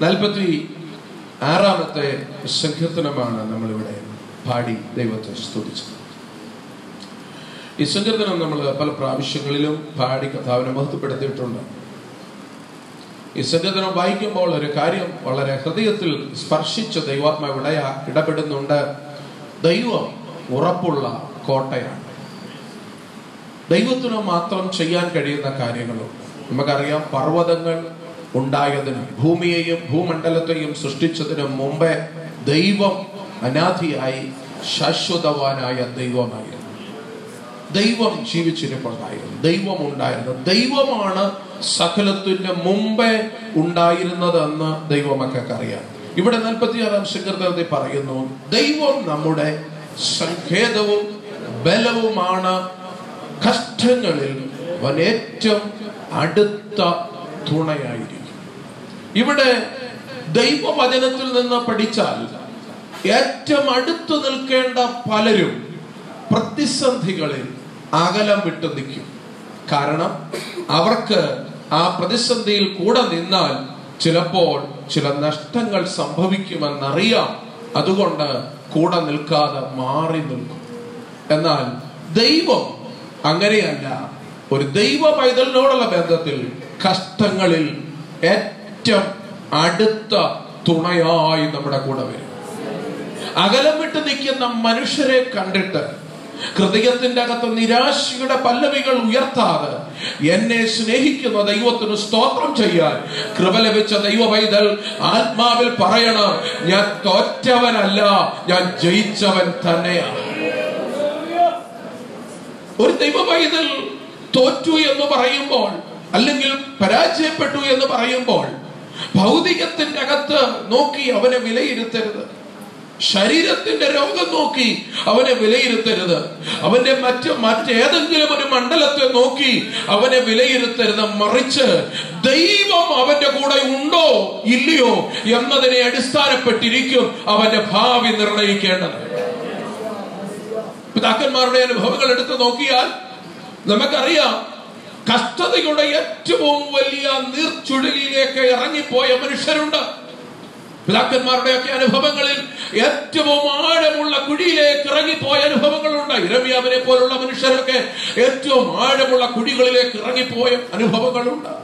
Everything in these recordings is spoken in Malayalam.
നാൽപ്പത്തി ആറാമത്തെ സങ്കീർത്തനമാണ് നമ്മളിവിടെ പാടി ദൈവത്തെ സ്തുതിച്ചത്. ഈ സങ്കീർത്തനം നമ്മൾ പല പ്രാവശ്യങ്ങളിലും പാടി കഥാവിനെ മഹത്വപ്പെടുത്തിയിട്ടുണ്ട് ഈ സങ്കീർത്തനം വായിക്കുമ്പോൾ ഒരു കാര്യം വളരെ ഹൃദയത്തിൽ സ്പർശിച്ച ദൈവാത്മ ഇവിടെ ഇടപെടുന്നുണ്ട്. ദൈവം ഉറപ്പുള്ള കോട്ടയാണ്. ദൈവത്തിന് മാത്രം ചെയ്യാൻ കഴിയുന്ന കാര്യങ്ങളും നമുക്കറിയാം. പർവതങ്ങൾ ഉണ്ടായതിനും ഭൂമിയെയും ഭൂമണ്ഡലത്തെയും സൃഷ്ടിച്ചതിനും മുമ്പേ ദൈവം അനാഥിയായി ശാശ്വതവാനായ ദൈവമായിരുന്നു. ദൈവം ജീവിച്ചിരിപ്പുണ്ടായിരുന്നു ദൈവം ഉണ്ടായിരുന്നു ദൈവമാണ് സകലത്തിന്റെ മുമ്പേ ഉണ്ടായിരുന്നതെന്ന് ദൈവമൊക്കെ അറിയാം ഇവിടെ നാൽപ്പത്തിയാറാം സങ്കീർത്തനത്തിൽ പറയുന്നു ദൈവം നമ്മുടെ സങ്കേതവും ബലവുമാണ്. കഷ്ടങ്ങളിൽ അവൻ ഏറ്റവും അടുത്ത തുണയായിരിക്കും. ഇവിടെ ദൈവവചനത്തിൽ നിന്ന് പഠിച്ചാൽ ഏറ്റവും അടുത്തു നിൽക്കേണ്ട പലരും പ്രതിസന്ധികളിൽ അകലം വിട്ടു നിൽക്കും. കാരണം അവർക്ക് ആ പ്രതിസന്ധിയിൽ കൂടെ നിന്നാൽ ചിലപ്പോൾ ചില നഷ്ടങ്ങൾ സംഭവിക്കുമെന്നറിയാം. അതുകൊണ്ട് കൂടെ നിൽക്കാതെ മാറി നിൽക്കും. എന്നാൽ ദൈവം അങ്ങനെയല്ല. ഒരു ദൈവ പൈതലിനോടുള്ള ബന്ധത്തിൽ കഷ്ടങ്ങളിൽ ഏറ്റവും അടുത്ത തുണയായി നമ്മുടെ കൂടെ വരും. അകലം വിട്ട് നിൽക്കുന്ന മനുഷ്യരെ കണ്ടിട്ട് ഹൃദയത്തിന്റെ അകത്ത് നിരാശയുടെ പല്ലവികൾ ഉയർത്താതെ എന്നെ സ്നേഹിക്കുന്ന ദൈവത്തിന് സ്തോത്രം ചെയ്യാൻ കൃപ ലഭിച്ച ദൈവ പൈതൽ ആത്മാവിൽ പറയണം ഞാൻ തോറ്റവനല്ല ഞാൻ ജയിച്ചവൻ തന്നെയാണ്. ഒരു ദൈവ പൈതൽ തോറ്റു എന്ന് പറയുമ്പോൾ അല്ലെങ്കിൽ പരാജയപ്പെട്ടു എന്ന് പറയുമ്പോൾ ഭൗതികത്തിന്റെ അകത്ത് നോക്കി അവനെ വിലയിരുത്തരുത്. ശരീരത്തിന്റെ രോഗം നോക്കി അവനെ വിലയിരുത്തരുത്. അവന്റെ മറ്റ് മറ്റേതെങ്കിലും ഒരു മണ്ഡലത്തെ നോക്കി അവനെ വിലയിരുത്തരുത്. മറിച്ച് ദൈവം അവന്റെ കൂടെ ഉണ്ടോ ഇല്ലയോ എന്നതിനെ അടിസ്ഥാനപ്പെട്ടിരിക്കും അവന്റെ ഭാവി നിർണയിക്കേണ്ടത്. പിതാക്കന്മാരുടെ അനുഭവങ്ങൾ എടുത്ത് നോക്കിയാൽ നമുക്കറിയാം കഷ്ടതയുടെ ഏറ്റവും വലിയ നീർച്ചുഴലിയിലേക്ക് ഇറങ്ങിപ്പോയ മനുഷ്യരുണ്ട്. പിതാക്കന്മാരുടെയൊക്കെ അനുഭവങ്ങളിൽ ഏറ്റവും ആഴമുള്ള കുഴിയിലേക്ക് ഇറങ്ങിപ്പോയ അനുഭവങ്ങളുണ്ട്. ഇരമ്യാവിനെ പോലുള്ള മനുഷ്യരൊക്കെ ഏറ്റവും ആഴമുള്ള കുഴികളിലേക്ക് ഇറങ്ങിപ്പോയ അനുഭവങ്ങളുണ്ട്.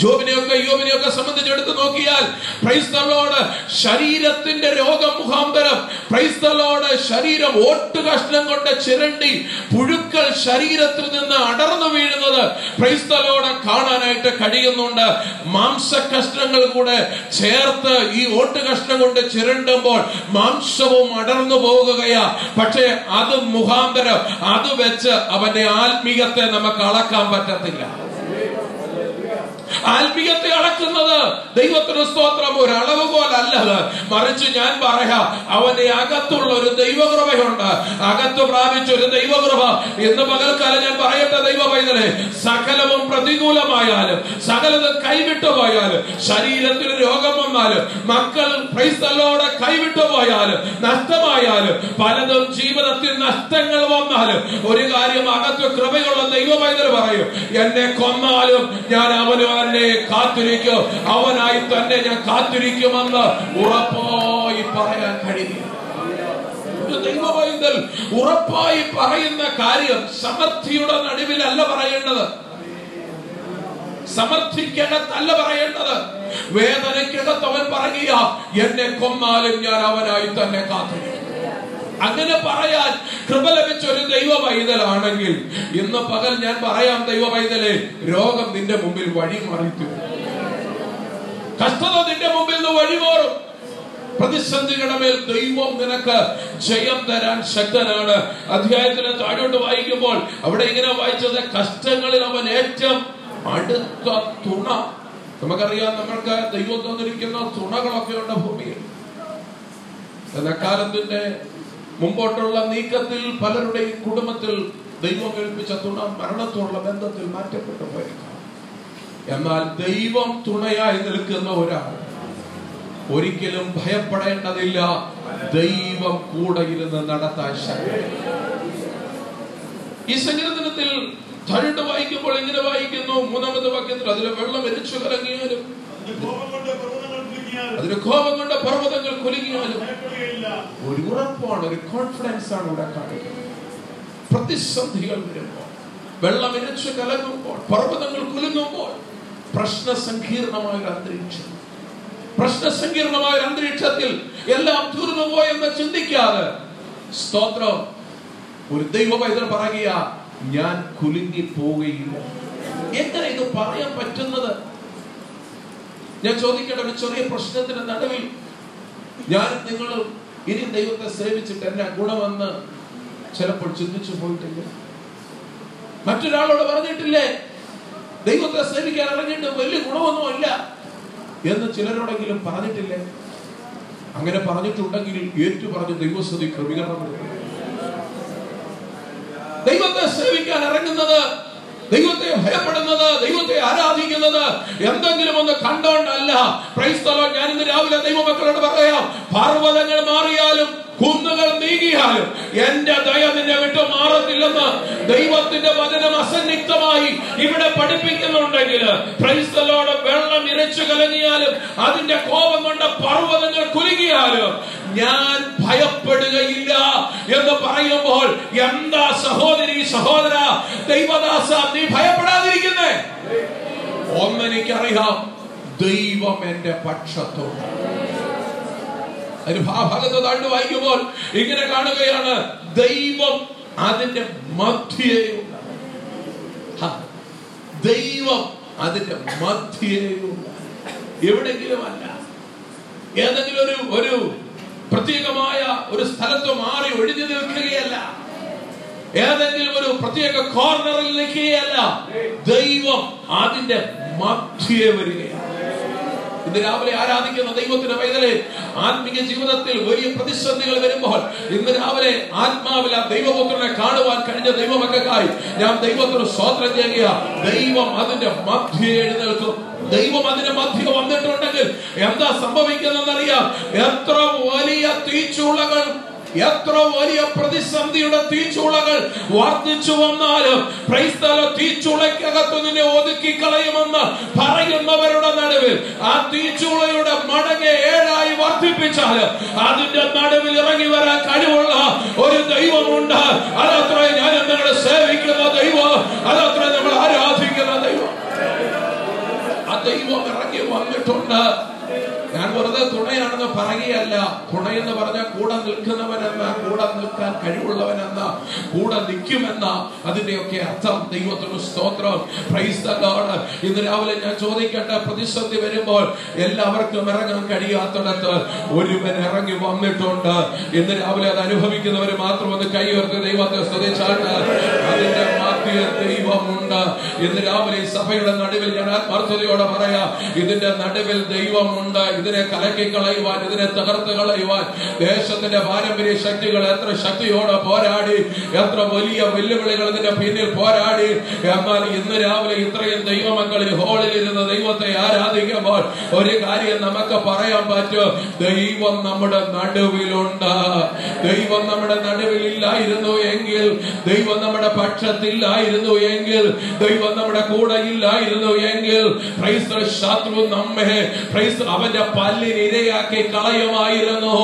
ജോബിനെയൊക്കെ യോബിനെയൊക്കെ സംബന്ധിച്ചെടുത്ത് നോക്കിയാൽ ക്രൈസ്തലോട് ശരീരത്തിന്റെ രോഗം മുഖാന്തരം. ക്രൈസ്തലോട് ശരീരം ഓട്ട് കഷ്ണം കൊണ്ട് ചിരണ്ടി പുഴുക്കൾ ശരീരത്തിൽ നിന്ന് അടർന്നു വീഴുന്നത് ക്രൈസ്തലോട് കാണാനായിട്ട് കഴിയുന്നുണ്ട്. മാംസ കഷ്ണങ്ങൾ കൂടെ ചേർത്ത് ഈ ഓട്ട് കഷ്ണം കൊണ്ട് ചിരണ്ടുമ്പോൾ മാംസവും അടർന്നു പോകുകയാ. പക്ഷേ അത് മുഖാന്തരം അത് വെച്ച് അവന്റെ ആത്മീയത്തെ നമുക്ക് അളക്കാൻ പറ്റത്തില്ല. ആത്മീയത്തെ അളക്കുന്നത് ദൈവത്തിന് സ്തോത്രം. ഒരളവ് പോലല്ലത്. മറിച്ച് ഞാൻ പറയാം അവന്റെ അകത്തുള്ള ഒരു ദൈവകൃപയുണ്ട്. അകത്ത് പ്രാപിച്ച ഒരു ദൈവകൃപ. ഇന്ന് പകൽക്കാലം ഞാൻ പറയട്ടെ ദൈവ പൈതലെ സകലവും പ്രതികൂലമായാലും സകലതും കൈവിട്ടു പോയാലും ശരീരത്തിന് രോഗം വന്നാലും മക്കൾ ക്രൈസ്തലോടെ കൈവിട്ടു പോയാലും നഷ്ടമായാലും പലതും ജീവിതത്തിൽ നഷ്ടങ്ങൾ വന്നാലും ഒരു കാര്യം അകത്ത് കൃപയുള്ള ദൈവ പൈതൽ പറയും എന്നെ കൊന്നാലും ഞാൻ അവന് തന്നെ കാത്തിരിക്കും. അവനായി തന്നെ ഞാൻ കാത്തിരിക്കുമെന്ന് ഉറപ്പായി പറയാൻ കഴിയും. ഉറപ്പായി പറയുന്ന കാര്യം സമർത്ഥിയുടെ നടുവിലല്ല പറയേണ്ടത്. സമർത്ഥിക്കകത്തല്ല പറയേണ്ടത്. വേദനയ്ക്കകത്ത് അവൻ പറയുക എന്നെ കൊന്നാലും ഞാൻ അവനായി തന്നെ കാത്തിരിക്കും. അങ്ങനെ പറയാൻ കൃപ ലഭിച്ച ഒരു ദൈവ പൈതലാണെങ്കിൽ ഇന്ന് പകൽ ഞാൻ പറയാം ദൈവ പൈതലെ രോഗം നിന്റെ മുമ്പിൽ വഴി വഴിമാറിത്തു കഷ്ടത നിന്റെ മുമ്പിൽ നിന്ന് വഴി മാറും പ്രതിസന്ധികളുടെ മേൽ ദൈവം നിനക്ക് ജയം തരാൻ ശക്തനാണ്. അധ്യായത്തിന് താഴോട്ട് വായിക്കുമ്പോൾ അവിടെ ഇങ്ങനെ വായിച്ചത് കഷ്ടങ്ങളിൽ അവൻ ഏറ്റവും അടുത്ത തുണ. നമുക്കറിയാം നമ്മൾക്ക് ദൈവം തന്നിരിക്കുന്ന തുണകളൊക്കെ ഉണ്ട് ഭൂമിയിൽ. കാലത്തിന്റെ മുമ്പോട്ടുള്ള നീക്കത്തിൽ പലരുടെയും കുടുംബത്തിൽ ദൈവം ഏൽപ്പിച്ച തുണ മരണത്തോടുള്ള ബന്ധത്തിൽ മാറ്റപ്പെട്ടു പോയേക്കാം. എന്നാൽ ദൈവം തുണയായി നിൽക്കുന്ന ഒരാൾ ഒരിക്കലും ഭയപ്പെടേണ്ടതില്ല. ദൈവം കൂടെ ഇരുന്ന് നടത്താൻ ഈ സങ്കീർത്തനത്തിൽ തരണ്ട് വായിക്കുമ്പോൾ എങ്ങനെ വായിക്കുന്നു? മൂന്നാമത്തെ വാക്യത്തിൽ അതിലെ വെള്ളം എരിച്ചു കലങ്ങിയാലും അതിന് കോപം കൊണ്ട് പർവതങ്ങൾ കുലുങ്ങിയാലും ഒരു ഉറപ്പാണ് ഒരു കോൺഫിഡൻസ് ആണ് ഇവിടെ കാണിക്കുന്നത്. പ്രതിസന്ധികൾ വരുമ്പോൾ വെള്ളം ഇരച്ചു കലങ്ങുമ്പോൾ പർവതങ്ങൾ കുലുങ്ങുമ്പോൾ പ്രശ്ന സങ്കീർണമായ ഒരു അന്തരീക്ഷം. പ്രശ്ന സങ്കീർണമായ ഒരു അന്തരീക്ഷത്തിൽ എല്ലാം തീർന്നു പോയെന്ന് ചിന്തിക്കാതെ സ്തോത്രം ഒരു ദൈവ പൈതൽ പറയുക ഞാൻ കുലുങ്ങി പോവുകയില്ല എങ്ങനെ ഇത് പറയാൻ പറ്റുന്നത്? ഞാൻ ചോദിക്കേണ്ട ഒരു ചെറിയ പ്രശ്നത്തിന് നടുവിൽ ഞാൻ നിങ്ങളും ഇനി ദൈവത്തെ സേവിച്ചിട്ട് എന്നെ ഗുണമെന്ന് ചിലപ്പോൾ ചിന്തിച്ചു പോയിട്ടില്ല മറ്റൊരാളോട് പറഞ്ഞിട്ടില്ലേ ദൈവത്തെ സേവിക്കാൻ ഇറങ്ങിയിട്ട് വലിയ ഗുണമൊന്നുമില്ല എന്ന് ചിലരോടെങ്കിലും പറഞ്ഞിട്ടില്ലേ അങ്ങനെ പറഞ്ഞിട്ടുണ്ടെങ്കിൽ ഏറ്റു പറഞ്ഞു ദൈവസ്ഥതി ക്രമീകരണം. ദൈവത്തെ സേവിക്കാൻ ഇറങ്ങുന്നത് ദൈവത്തെ ഭയപ്പെടുന്നത് ദൈവത്തെ ആരാധിക്കുന്നത് എന്തെങ്കിലും ഒന്ന് കണ്ടോണ്ടല്ല. ക്രൈസ്തവ ഞാൻ ഇന്ന് രാവിലെ ദൈവമക്കളോട് പറയാം പർവതങ്ങൾ മാറിയാലും കുന്നുകൾ നീങ്ങിയാലും എന്റെ ദയ നിന്നെ വിട്ടു മാറത്തില്ലെന്ന് ദൈവത്തിന്റെ വചനം അസന്നിഗ്ധമായി ഇവിടെ പഠിപ്പിക്കുന്നുണ്ടെങ്കിൽ ക്രൈസ്തലോട് വെള്ളം ഇരച്ചു കലങ്ങിയാലും അതിന്റെ കോപം കൊണ്ട് പർവതങ്ങൾ കുലുങ്ങിയാലും ഞാൻ ഭയപ്പെടുകയില്ല എന്ന് പറയുമ്പോൾ എന്താ സഹോദരി സഹോദര ദൈവദാസ നീ ഭയപ്പെടാതിരിക്കുന്നേ? ഒന്നെനിക്കറിയാം ദൈവം എന്റെ പക്ഷത്തോട്. ഭാഗത്ത് താഴ്ന്നു വായിക്കുമ്പോൾ ഇങ്ങനെ കാണുകയാണ് ദൈവം അതിന്റെ ഹ, ദൈവം അതിന്റെ മധ്യേയുണ്ട് എവിടെങ്കിലും അല്ല. ഏതെങ്കിലും ഒരു ഒരു പ്രത്യേകമായ ഒരു സ്ഥലത്ത് മാറി ഒഴിഞ്ഞു നിൽക്കുകയല്ല. ഏതെങ്കിലും ഒരു പ്രത്യേക കോർണറിൽ നിൽക്കുകയല്ല. ദൈവം അതിന്റെ മധ്യേ വരികയാണ്. ഇന്ന് രാവിലെ ആരാധിക്കുന്ന ദൈവത്തിന്റെ പൈതലെ ആത്മീയ ജീവിതത്തിൽ വലിയ പ്രതിസന്ധികൾ വരുമ്പോൾ ഇന്ന് രാവിലെ ആത്മാവിൽ ദൈവപുത്രനെ കാണുവാൻ കഴിഞ്ഞ ദൈവമക്കായി ഞാൻ ദൈവത്തിന് സ്വാതന്ത്ര്യം ചെയ്യുക ദൈവം അതിന്റെ മധ്യ എഴുന്നേൽക്കും. ദൈവം അതിന് മധ്യ വന്നിട്ടുണ്ടെങ്കിൽ എന്താ സംഭവിക്കുന്നതെന്നറിയാം? എത്ര വലിയ തീച്ചുളകൾ എത്ര വലിയ പ്രതിസന്ധിയുടെ തീച്ചുളകൾ വർദ്ധിച്ചു വന്നാലും ക്രൈസ്തവ തീച്ചുളയ്ക്കകത്ത് നിന്നെ ഒതുക്കി കളയുമെന്ന് പറയുന്നവരുടെ നടുവിൽ ആ തീച്ചുളയുടെ മടങ്ങെ ഏഴായി വർദ്ധിപ്പിച്ചാലും അതിന്റെ നടുവിൽ ഇറങ്ങി വരാൻ കഴിവുള്ള ഒരു ദൈവമുണ്ട്. അതത്ര ഞാൻ നിങ്ങളെ സേവിക്കുന്ന ദൈവം. അതത്ര നമ്മൾ ആരാധിക്കുന്ന ദൈവം. ദൈവം ഇറങ്ങി വന്നിട്ടുണ്ട് ഞാൻ വെറുതെ തുണയാണെന്ന് പറയുകയല്ല. തുണയെന്ന് പറഞ്ഞ കൂടെ നിൽക്കുന്നവനെന്ന കൂടെ നിൽക്കാൻ കഴിവുള്ളവനെന്ന കൂടെ നിൽക്കുമെന്ന അതിന്റെയൊക്കെ അർത്ഥം ദൈവത്തിന് സ്തോത്രം. Praise Lord. ഇന്ന് രാവിലെ ഞാൻ ചോദിക്കട്ടെ പ്രതിസന്ധി വരുമ്പോൾ എല്ലാവർക്കും ഇറങ്ങാൻ കഴിയാത്തിടത്ത് ഒരുവൻ ഇറങ്ങി വന്നിട്ടുണ്ട്. ഇന്ന് രാവിലെ അത് അനുഭവിക്കുന്നവർ മാത്രം ഒന്ന് കൈ ദൈവത്തെ സ്തുതിച്ചാട്ട്. അതിന്റെ മധ്യ ദൈവമുണ്ട്. ഇന്ന് രാവിലെ സഭയുടെ നടുവിൽ ഞാൻ ആത്മാർത്ഥതയോടെ പറയാം ഇതിന്റെ നടുവിൽ ദൈവമുണ്ട്. ഇതിനെ കലക്കി കളയുവാൻ ഇതിനെ തകർത്ത് കളയുവാൻ ദേശത്തിന്റെ പാരമ്പര്യ ശക്തികൾ എത്ര ശക്തിയോടെ പോരാടി എത്ര വലിയ വെല്ലുവിളികൾ ഇതിന്റെ പിന്നിൽ പോരാടി. എന്നാൽ ഇന്ന് രാവിലെ ഇത്രയും ദൈവമക്കളിൽ ഹോളിൽ ഇരുന്ന് ദൈവത്തെ ആരാധിക്കുമ്പോൾ ഒരു കാര്യം നമുക്ക് പറയാൻ പറ്റും. ദൈവം നമ്മുടെ നടുവിലുണ്ട്. ദൈവം നമ്മുടെ നടുവിലില്ലായിരുന്നു എങ്കിൽ ദൈവം നമ്മുടെ പക്ഷത്തില്ലായിരുന്നു എങ്കിൽ ദൈവം നമ്മുടെ കൂടെ ഇല്ലായിരുന്നു എങ്കിൽ ശത്രു നമ്മെ അവന്റെ പല്ലിന് ഇരയാക്കി കളയുമായിരുന്നു.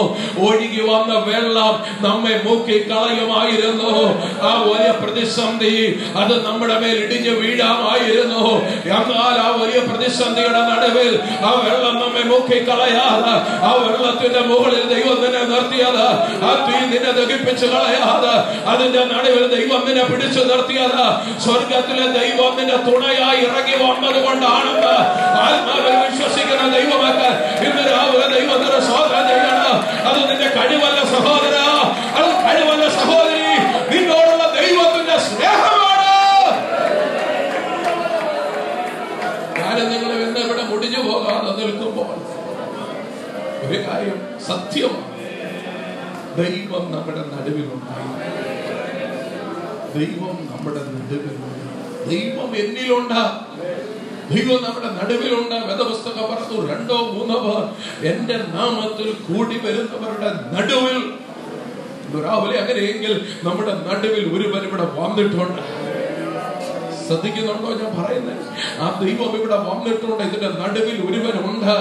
ഒഴുകി വന്ന വെള്ളം നമ്മെ മൂക്കി കളയുമായിരുന്നു. ആ വലിയ പ്രതിസന്ധി അത് നമ്മുടെ മേൽ ഇടിഞ്ഞു വീഴാമായിരുന്നു. എന്നാൽ ആ വലിയ പ്രതിസന്ധിയുടെ നടുവിൽ ആ വെള്ളം നമ്മെ മൂക്കി കളയാതെ ആ വെള്ളത്തിന്റെ മുകളിൽ ദൈവം നിന്നെ നിർത്തിയത് ആ തീ നിന്നെ ദഹിപ്പിച്ചു കളയാതെ അതിന്റെ നടുവിൽ ദൈവം നിന്നെ പിടിച്ചു നിർത്തിയത് സ്വർഗത്തിലെ ദൈവം നിന്റെ തുണയായി ഇറങ്ങി വന്നത് കൊണ്ടാണെന്ന് ആത്മാവിൽ വിശ്വസിക്കുന്ന ദൈവമൊക്കെ ഇന്ന് രാവിലെ ദൈവത്തിന് സ്വാതന്ത്ര്യം അത് നിന്റെ കഴിവല്ല സഹോദര അത് കഴിവല്ല സഹോദരി. നിന്നോടുള്ള ദൈവത്തിന്റെ സ്നേഹമാണ്. ഞാനും നിങ്ങൾ ഇന്ന് ഇവിടെ മുടിഞ്ഞു പോകാതെ നിൽക്കുമ്പോൾ ഒരു കാര്യം സത്യമാണ് ദൈവം നമ്മുടെ നടുവിലുണ്ടായി. ദൈവം നമ്മുടെ നടുവിലുണ്ട്. ദൈവം എന്നിലുണ്ട്. ദൈവം നമ്മുടെ നടുവിലുണ്ട്. വേദപുസ്തകം പറഞ്ഞു രണ്ടോ മൂന്നോ പേർ എന്റെ നാമത്തിൽ കൂടി വരുന്നവരുടെ നടുവിൽ. രാവിലെ അങ്ങനെയെങ്കിൽ നമ്മുടെ നടുവിൽ ഒരുവൻ ഇവിടെ വന്നിട്ടുണ്ട്. ശ്രദ്ധിക്കുന്നുണ്ടോ ഞാൻ പറയുന്നത് ആ ദൈവം ഇവിടെ വന്നിട്ടുണ്ട്. ഇതിന്റെ നടുവിൽ ഒരുവനുണ്ട്.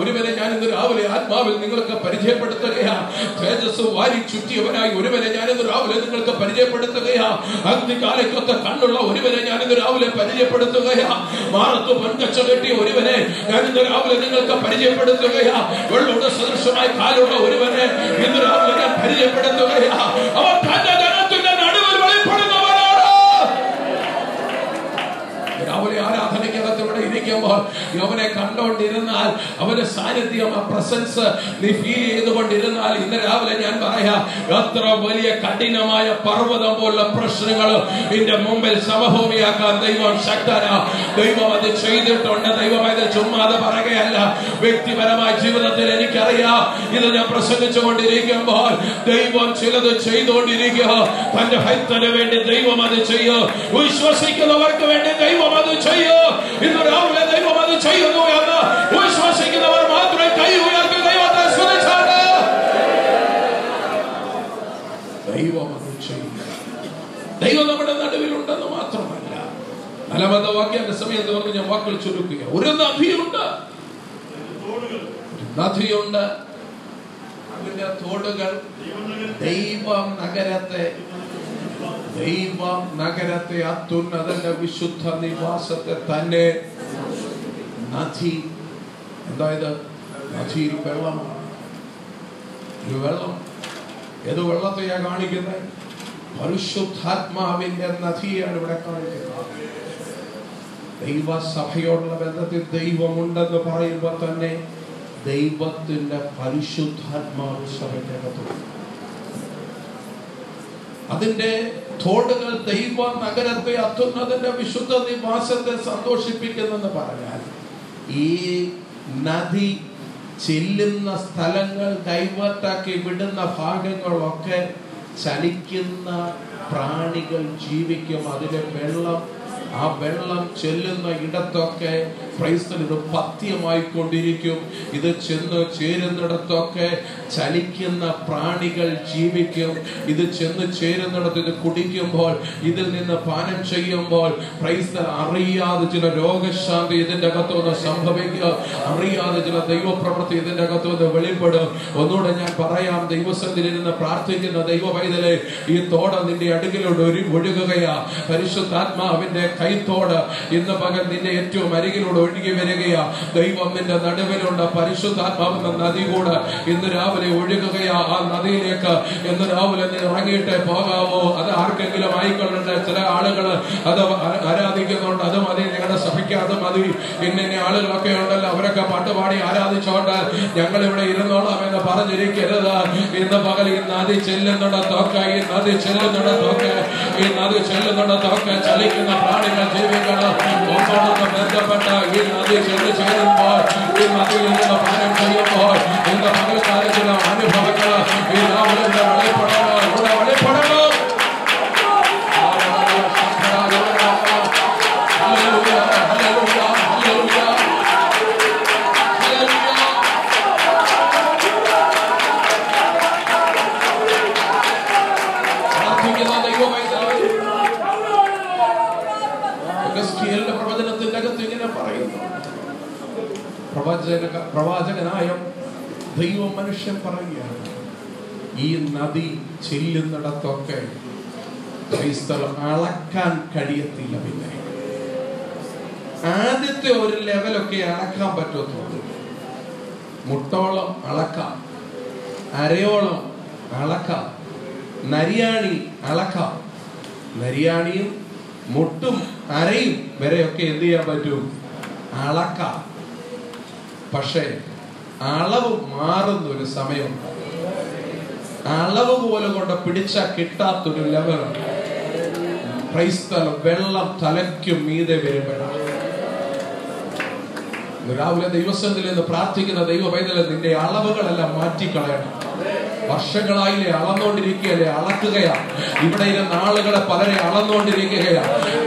ഒരുവനെ ഞാൻ ഇന്ന് രാവിലെ ആത്മാവിൽ നിങ്ങൾക്ക് പരിചയപ്പെടുത്തുകയാ. തേജസ് വാരി ചുറ്റിയവനായി ഒരുവനെ ഞാൻ ഇന്ന് രാവിലെ നിങ്ങൾക്ക് പരിചയപ്പെടുത്തുകയാ. അഗ്നികാലയ്ക്കൊത്ത കണ്ണുള്ള ഒരുവനെ ഞാൻ ഇന്ന് രാവിലെ പരിചയപ്പെടുത്തുകയാ. മാറത്ത് പൊൻകച്ച കെട്ടിയ ഒരുവനെ ഞാൻ ഇന്ന് രാവിലെ നിങ്ങൾക്ക് പരിചയപ്പെടുത്തുകയാ. വെള്ളോട് സദൃശമായി കാലുള്ള ഒരുവനെ ഇന്ന് രാവിലെ ഞാൻ പരിചയപ്പെടുത്തുകയാ. അവൻ തന്റെ ജനത്തിന്റെ നടുവിൽ വെളിപ്പെടുന്നവനാണ് രാവിലെ ആരാധനയ്ക്കകത്ത് ഇവിടെ യോവനെ അവനെ കണ്ടോണ്ടിരുന്നാൽ അവന്റെ സാന്നിധ്യം ആ പ്രസൻസ് നീ ഫീൽ ചെയ്തുകൊണ്ടിരുന്നാൽ ഇന്ന് രാവിലെ ഞാൻ പറയാം എത്ര വലിയ കഠിനമായ പർവതം പോലുള്ള പ്രശ്നങ്ങൾ എന്റെ മുമ്പിൽ സമഭൂമിയാക്കാൻ ദൈവം ശക്തന. ദൈവം അത് ചെയ്തിട്ടുണ്ട്. ദൈവം ഇത് ചുമ്മാതെ പറയുകയല്ല. വ്യക്തിപരമായ ജീവിതത്തിൽ എനിക്കറിയാം. ഇത് ഞാൻ പ്രസംഗിച്ചു കൊണ്ടിരിക്കുമ്പോൾ ദൈവം ചിലത് ചെയ്തുകൊണ്ടിരിക്കുക. തന്റെ ഭക്തന് വേണ്ടി ദൈവം അത് ചെയ്യോ. വിശ്വസിക്കുന്നവർക്ക് വേണ്ടി ദൈവം അത് ചെയ്യോ. ഇന്ന് രാവിലെ മാത്രമല്ല. ഞാൻ വാക്കുകൾ ചുരുക്കുക ഒരു നഗരത്തെ ദൈവം നഗരത്തെ വിശുദ്ധ നിവാസത്തെ തന്നെ നദി എന്തായത്? നദിയിൽ വെള്ളം. ഒരു വെള്ളം. ഏത് വെള്ളത്തെയാ കാണിക്കുന്നത്? പരിശുദ്ധാത്മാവിന്റെ നദിയാണ് ഇവിടെ കാണിക്കുന്നത്. ദൈവസഭയോടുള്ള ബന്ധത്തിൽ ദൈവമുണ്ടെന്ന് പറയുമ്പോൾ തന്നെ ദൈവത്തിന്റെ പരിശുദ്ധാത്മാവ് സഭയ്ക്കകത്തുണ്ട് അതിന്റെ തോടുകൾ ദൈവ നഗരത്തെ അത്തുന്നതിന്റെ വിശുദ്ധ നിവാസത്തെ സന്തോഷിപ്പിക്കുന്നെന്ന് പറഞ്ഞാൽ ഈ നദി ചെല്ലുന്ന സ്ഥലങ്ങൾ കൈവട്ടാക്കി വിടുന്ന ഭാഗങ്ങളൊക്കെ ചലിക്കുന്ന പ്രാണികൾ ജീവിക്കും. അതിലെ വെള്ളം ആ വെള്ളം ചെല്ലുന്ന ഇടത്തൊക്കെ ക്രൈസ്തൽ പത്യമായി കൊണ്ടിരിക്കും ഇത് ചെന്ന് ചേരുന്നിടത്തൊക്കെ ചലിക്കുന്ന പ്രാണികൾ ജീവിക്കും. ഇത് ചെന്ന് ചേരുന്നിടത്ത് ഇത് കുടിക്കുമ്പോൾ ഇതിൽ നിന്ന് പാനം ചെയ്യുമ്പോൾ ക്രൈസ്തൻ അറിയാതെ ചില രോഗശാന്തി ഇതിന്റെ വന്ന് സംഭവിക്കുക അറിയാതെ ചില ദൈവപ്രവൃത്തി ഇതിന്റെ വന്ന് വെളിപ്പെടും. ഒന്നുകൂടെ ഞാൻ പറയാം ദൈവസന്നിധിയിരുന്ന് പ്രാർത്ഥിക്കുന്ന ദൈവ പൈതലെ ഈ തോട നിന്റെ അടുക്കിലോട്ട് ഒരു ഒഴുകുകയാ. പരിശുദ്ധാത്മാവിന്റെ കൈത്തോട് ഇന്ന് പകൽ നിന്റെ ഏറ്റവും അരികിലൂടെ ഒഴുകി വരികയാ. ദൈവം നിന്റെ നടുവിലുള്ള പരിശുദ്ധാത്മാവെന്ന നദി കൂടെ ഇന്ന് രാവിലെ ഒഴുകുകയാ ആ നദിയിലേക്ക്. ഇന്ന് രാവിലെ നീ ഇറങ്ങിയിട്ടേ പോകാവോ. അത് ആർക്കെങ്കിലും ആയിക്കൊള്ളട്ടെ? ചില ആളുകൾ അത് ആരാധിക്കുന്നുണ്ട്. അത് മതി. ഞങ്ങളുടെ സഭയ്ക്ക് അത് മതി. ഇന്ന ഇന്ന ആളുകളൊക്കെ ഉണ്ടല്ലോ. അവരൊക്കെ പാട്ടുപാടി ആരാധിച്ചോണ്ട് ഞങ്ങൾ ഇവിടെ ഇരുന്നോളാം എന്ന് പറഞ്ഞിരിക്കരുത്. ഇന്ന് പകൽ ഈ നദി ചെല്ലുന്നിടത്തൊക്കെ ഈ നദി ചെല്ലുന്നിടത്തൊക്കെ ഈ നദി ചെല്ലുന്നിടത്തൊക്കെ ചലിക്കുന്ന പ്രാണികൾ ജീവിക്കണം ഒന്നോടൊന്ന് ബന്ധപ്പെട്ട ഈ നദി ചെന്ന് ചേരുമ്പോൾ ഈ നദിയിൽ നിന്ന് പാനം ചെയ്യുമ്പോൾ ഇന്ന് പകൽക്കാലത്തിലെ അനുഭവങ്ങൾ പ്രവാചക പ്രവാചകനായ ദൈവം മനുഷ്യൻ പറയുകയാണ് ഈ നദി ചെല്ലുന്നിടത്തൊക്കെ ക്രൈസ്തവം അളക്കാൻ കഴിയത്തില്ല പിന്നെ. ആദ്യത്തെ ഒരു ലെവലൊക്കെ അളക്കാൻ പറ്റത്തുള്ളൂ. മുട്ടോളം അളക്കാം അരയോളം അളക്കാം നരിയാണി അളക്കാം. നരിയാണിയും മുട്ടും അരയും വരെയൊക്കെ എന്ത് ചെയ്യാൻ പറ്റും? അളക്കാം. പക്ഷേ അളവ് മാറുന്ന ഒരു സമയമുണ്ട് അളവ് പോലെ കൊണ്ട് പിടിച്ചാൽ കിട്ടാത്തൊരു ലെവലുണ്ട് ക്രൈസ്തവ വെള്ളം തലയ്ക്കും മീതെ വരുമ്പോഴാണ് രാവിലെ ദൈവസ്ഥത്തിൽ നിന്ന് പ്രാർത്ഥിക്കുന്ന ദൈവ പൈതലെ നിന്റെ അളവുകളെല്ലാം മാറ്റിക്കളയണം. വർഷങ്ങളായില്ലേ അളന്നുകൊണ്ടിരിക്കുകയല്ലേ അളക്കുകയാ. ഇവിടെ ഇരുന്ന ആളുകളെ പലരെ അളന്നുകൊണ്ടിരിക്കുകയാ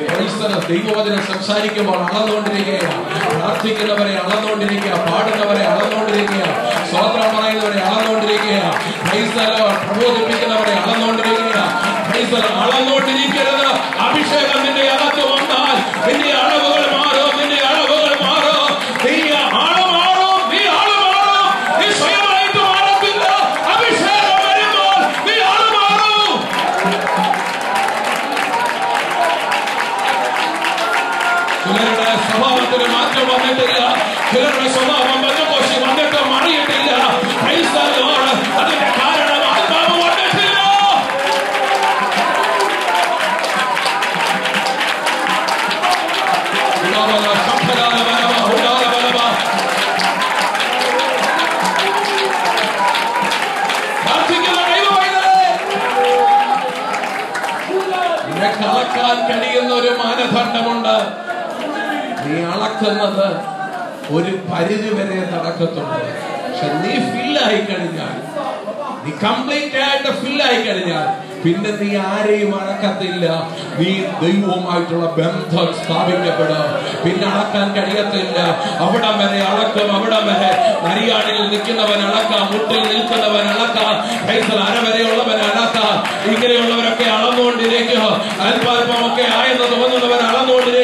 ക്രൈസ്തവ ദൈവവചനം സംസാരിക്കുമ്പോൾ അളന്നുകൊണ്ടിരിക്കുകയാ പ്രാർത്ഥിക്കുന്നവരെ അളന്നുകൊണ്ടിരിക്കുക പാടുന്നവരെ അളന്നുകൊണ്ടിരിക്കുക സ്വതന്ത്രം പറയുന്നവരെ അളന്നുകൊണ്ടിരിക്കുക. പ്രബോധിപ്പിക്കുന്നവരെ അളന്നുകൊണ്ടിരിക്കുക. അളന്നുകൊണ്ടിരിക്കരുത്. അഭിഷേകം നിന്റെ അകത്ത് വന്നാൽ നിന്റെ അളവുകൾ അളക്കാൻ കഴിയുന്ന ഒരു മാനദണ്ഡമുണ്ട്. നീ അളക്കുന്നത് ഒരു പരിധി വരെ നടക്കത്തുള്ളൂ. പക്ഷെ നീ ഫില്ലായി കഴിഞ്ഞാൽ നീ കംപ്ലീറ്റ് ആയിട്ട് ഫിൽ ആയി കഴിഞ്ഞാൽ പിന്നെ നീ ആരെയും അടക്കത്തില്ല നീ ദൈവവുമായിട്ടുള്ള ബന്ധം സ്ഥാപിക്കപ്പെടും. പിന്നെ അളക്കാൻ കഴിയത്തില്ല. അവിടം വരെ അളക്കും അവിടം വരെ. നരിയാണിൽ നിൽക്കുന്നവൻ അളക്കാം മുട്ടിൽ നിൽക്കുന്നവൻ അളക്കാം പൈസൽ അരവരെയുള്ളവൻ അളക്കാം ഇങ്ങനെയുള്ളവരൊക്കെ അളന്നുകൊണ്ടിരിക്കുക അല്പാൽപമൊക്കെ ആയെന്ന് തോന്നുന്നവൻ അളന്നുകൊണ്ടിരിക്കുക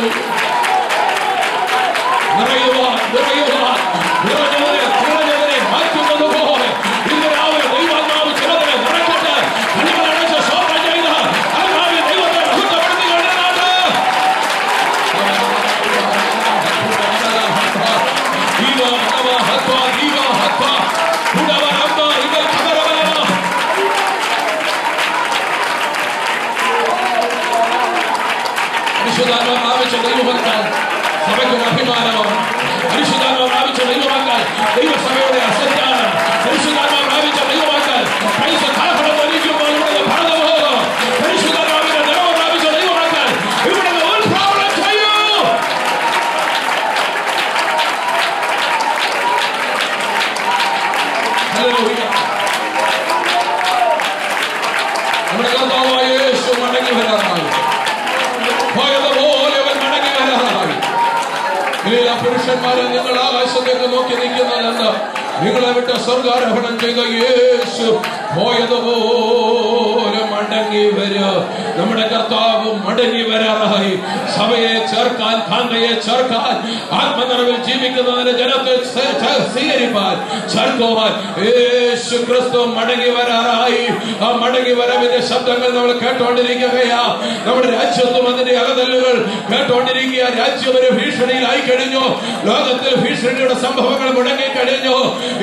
Thank you. സഭയെ ചേർക്കാൻ കാന്തയെ ചേർക്കാൻ ആത്മനിറവിൽ ജീവിക്കുന്നതിന് ജനത്തെ സ്വീകരിപ്പാൻ ചേർക്കുവാൻ യേശു ക്രിസ്തു മടങ്ങി വരാറായി. ആ മടങ്ങി വരവിന്റെ ശബ്ദങ്ങൾ നമ്മൾ കേട്ടോണ്ടിരിക്കുകയാ. നമ്മുടെ രാജ്യത്തും അതിന്റെ അകതല്ലുകൾ കേട്ടോണ്ടിരിക്കുക രാജ്യം ഒരു ഭീഷണിയിലായി കഴിഞ്ഞു. ലോകത്തിൽ ഭീഷണിയുടെ സംഭവങ്ങൾ മുടങ്ങി കഴിഞ്ഞു.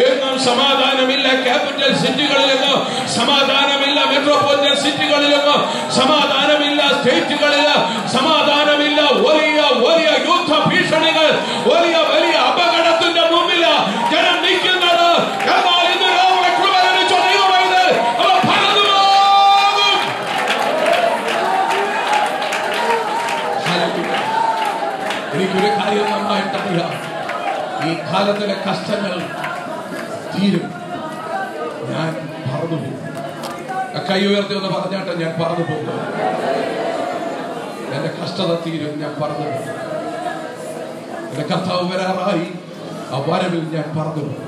എന്നും സമാധാനമില്ല. ക്യാപിറ്റൽ സിറ്റികളിലെങ്ങും സമാധാനമില്ല. മെട്രോപോളിറ്റൻ സിറ്റികളിലെങ്ങും സമാധാനമില്ല. സ്റ്റേറ്റുകളിൽ സമാധാനമില്ല വലിയ വലിയ യുദ്ധ ഭീഷണികൾ വലിയ വലിയ അപകടത്തിന്റെ മുമ്പിൽ ജനം നിൽക്കുന്നത്. എന്നാൽ ഇന്ന് രാവിലെ കൃപ ലഭിച്ച ദൈവമായത് അവ Hallelujah. എനിക്കൊരു കാര്യം നന്നായിട്ടറിയാം. ഈ കാലത്തിലെ കഷ്ടങ്ങൾ തീരും. ഞാൻ പറന്നു പോകും കൈ ഉയർത്തി ഒന്ന് പറഞ്ഞാട്ടെ ഞാൻ പറന്നു പോകും എന്റെ കഷ്ടത തീരും ഞാൻ പറഞ്ഞു എന്റെ കർത്താവ് വരാറായി. ആ വരവിൽ ഞാൻ പറഞ്ഞു പോകും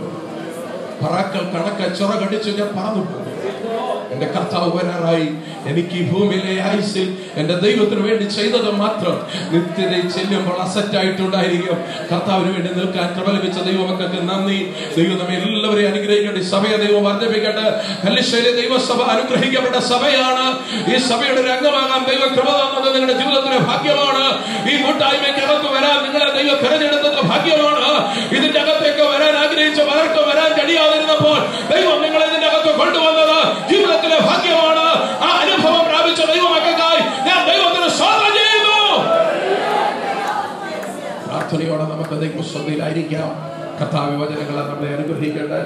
പറക്കൽ കണക്ക ചിറകടിച്ച് ഞാൻ പറഞ്ഞു പോകും എന്റെ കർത്താവ് വരാറായി. എനിക്ക് ഈ ഭൂമിയിലെ ആയുസിൽ എന്റെ ദൈവത്തിന് വേണ്ടി ചെയ്തത് മാത്രം നിത്യതയിൽ ചെല്ലുമ്പോൾ അസറ്റായിട്ടുണ്ടായിരിക്കും കർത്താവിന് വേണ്ടി നിൽക്കാൻ കൃപ ദൈവമക്കൾക്ക് നന്ദി. ദൈവം എല്ലാവരെയും അനുഗ്രഹിക്കേണ്ട സഭയെ ദൈവം വർദ്ധിപ്പിക്കട്ടെ. കല്ലിശ്ശേരി ദൈവസഭ അനുഗ്രഹിക്കപ്പെട്ട സഭയാണ്. ഈ സഭയുടെ ഒരു അംഗമാകാൻ ദൈവം കൃപ നിങ്ങളുടെ ജീവിതത്തിന് ഭാഗ്യമാണ്. ഈ കൂട്ടായ്മയ്ക്ക് അകത്ത് വരാൻ നിങ്ങളെ ദൈവം തിരഞ്ഞെടുത്തത് ഭാഗ്യമാണ്. ഇതിന്റെ അകത്തേക്ക് വരാൻ ആഗ്രഹിച്ച പലർക്കും വരാൻ കഴിയാതിരുന്നപ്പോൾ ദൈവം നിങ്ങളെ ഇതിന്റെ അകത്ത് കൊണ്ടുവന്നത് ജീവിതത്തിലെ ഭാഗ്യമാണ് ആ അനുഭവം പ്രാപിച്ച ദൈവമക്കൾക്കായി ഞാൻ ദൈവത്തിന് സ്വാഗതം ചെയ്യുന്നു ദൈവസ്വതയിലായിരിക്കാം കർത്താവ് വചനങ്ങളെ നമ്മളെ അനുഗ്രഹിക്കട്ടെ.